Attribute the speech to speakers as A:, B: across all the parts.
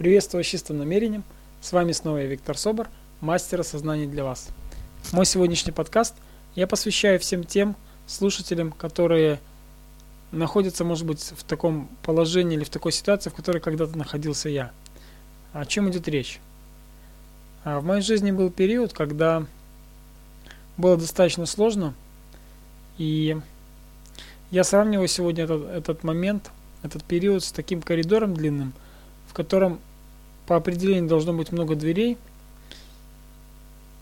A: Приветствую чистым намерением. С вами снова я, Виктор Собор, мастер осознания для вас. Мой сегодняшний подкаст я посвящаю всем тем слушателям, которые находятся, может быть, в таком положении или в такой ситуации, в которой когда-то находился я. О чем идет речь? А, в моей жизни был период, когда было достаточно сложно, и я сравниваю сегодня этот, этот момент, этот период с таким коридором длинным, в котором по определению должно быть много дверей,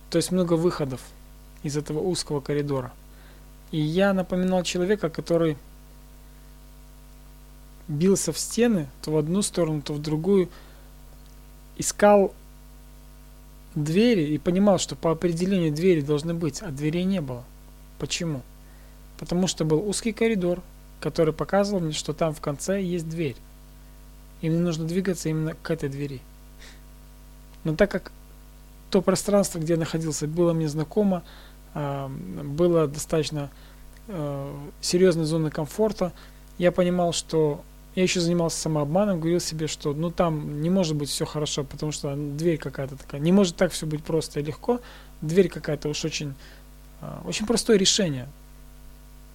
A: то есть много выходов из этого узкого коридора. И я напоминал человека, который бился в стены, то в одну сторону, то в другую, искал двери и понимал, что по определению двери должны быть, а дверей не было. Почему? Потому что был узкий коридор, который показывал мне, что там в конце есть дверь. И мне нужно двигаться именно к этой двери. Но так как то пространство, где я находился, было мне знакомо, а, было достаточно а, серьезной зоной комфорта, я понимал, что я еще занимался самообманом, говорил себе, что ну там не может быть все хорошо, потому что дверь какая-то такая, не может так все быть просто и легко, дверь какая-то уж очень, а, очень простое решение,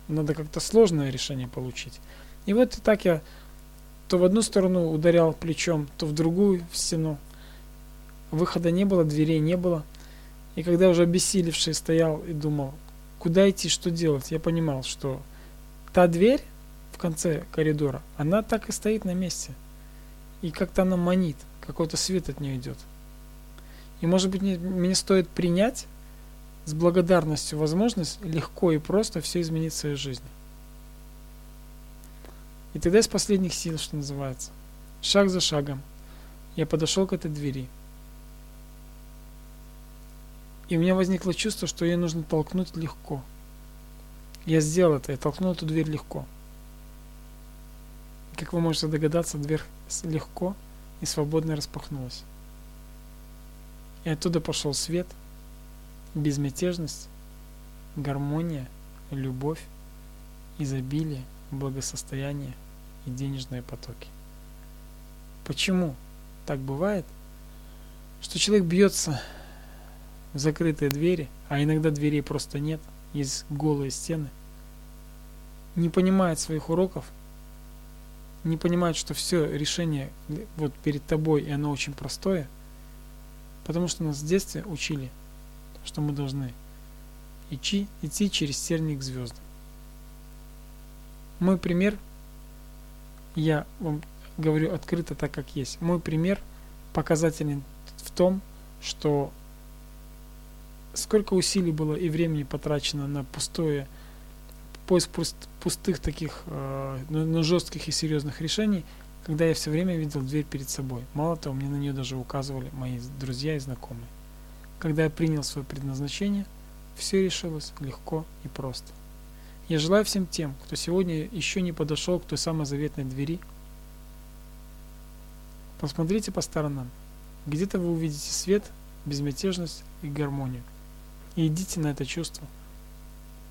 A: надо как-то сложное решение получить. И вот так я то в одну сторону ударял плечом, то в другую в стену. Выхода не было, дверей не было. И когда уже обессилевший стоял и думал, куда идти, что делать, я понимал, что та дверь в конце коридора, она так и стоит на месте. И как-то она манит, какой-то свет от нее идет. И может быть мне, мне стоит принять с благодарностью возможность легко и просто все изменить в своей жизни. И тогда из последних сил, что называется, шаг за шагом, я подошел к этой двери. И у меня возникло чувство, что ее нужно толкнуть легко. Я сделал это, я толкнул эту дверь легко. Как вы можете догадаться, дверь легко и свободно распахнулась. И оттуда пошел свет – безмятежность, гармония, любовь, изобилие, благосостояние и денежные потоки. Почему так бывает, что человек бьется закрытые двери, а иногда дверей просто нет, есть голые стены, не понимает своих уроков, не понимает, что все решение вот перед тобой, и оно очень простое, потому что нас в детстве учили – что мы должны идти, идти через терник к звездам. Мой пример, я вам говорю открыто так, как есть. Мой пример показателен в том, что сколько усилий было и времени потрачено на пустое поиск пустых таких, э, но жестких и серьезных решений, когда я все время видел дверь перед собой. Мало того, мне на нее даже указывали мои друзья и знакомые. Когда я принял свое предназначение, все решилось легко и просто. Я желаю всем тем, кто сегодня еще не подошел к той самой заветной двери, посмотрите по сторонам. Где-то вы увидите свет, безмятежность и гармонию. И идите на это чувство.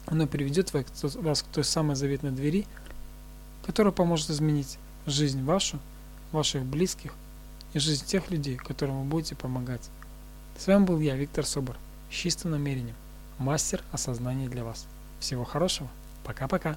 A: Оно приведет вас к той самой заветной двери, которая поможет изменить жизнь вашу, ваших близких и жизнь тех людей, которым вы будете помогать. С вами был я, Виктор Собор, с чистым намерением, мастер осознания для вас. Всего хорошего, пока-пока.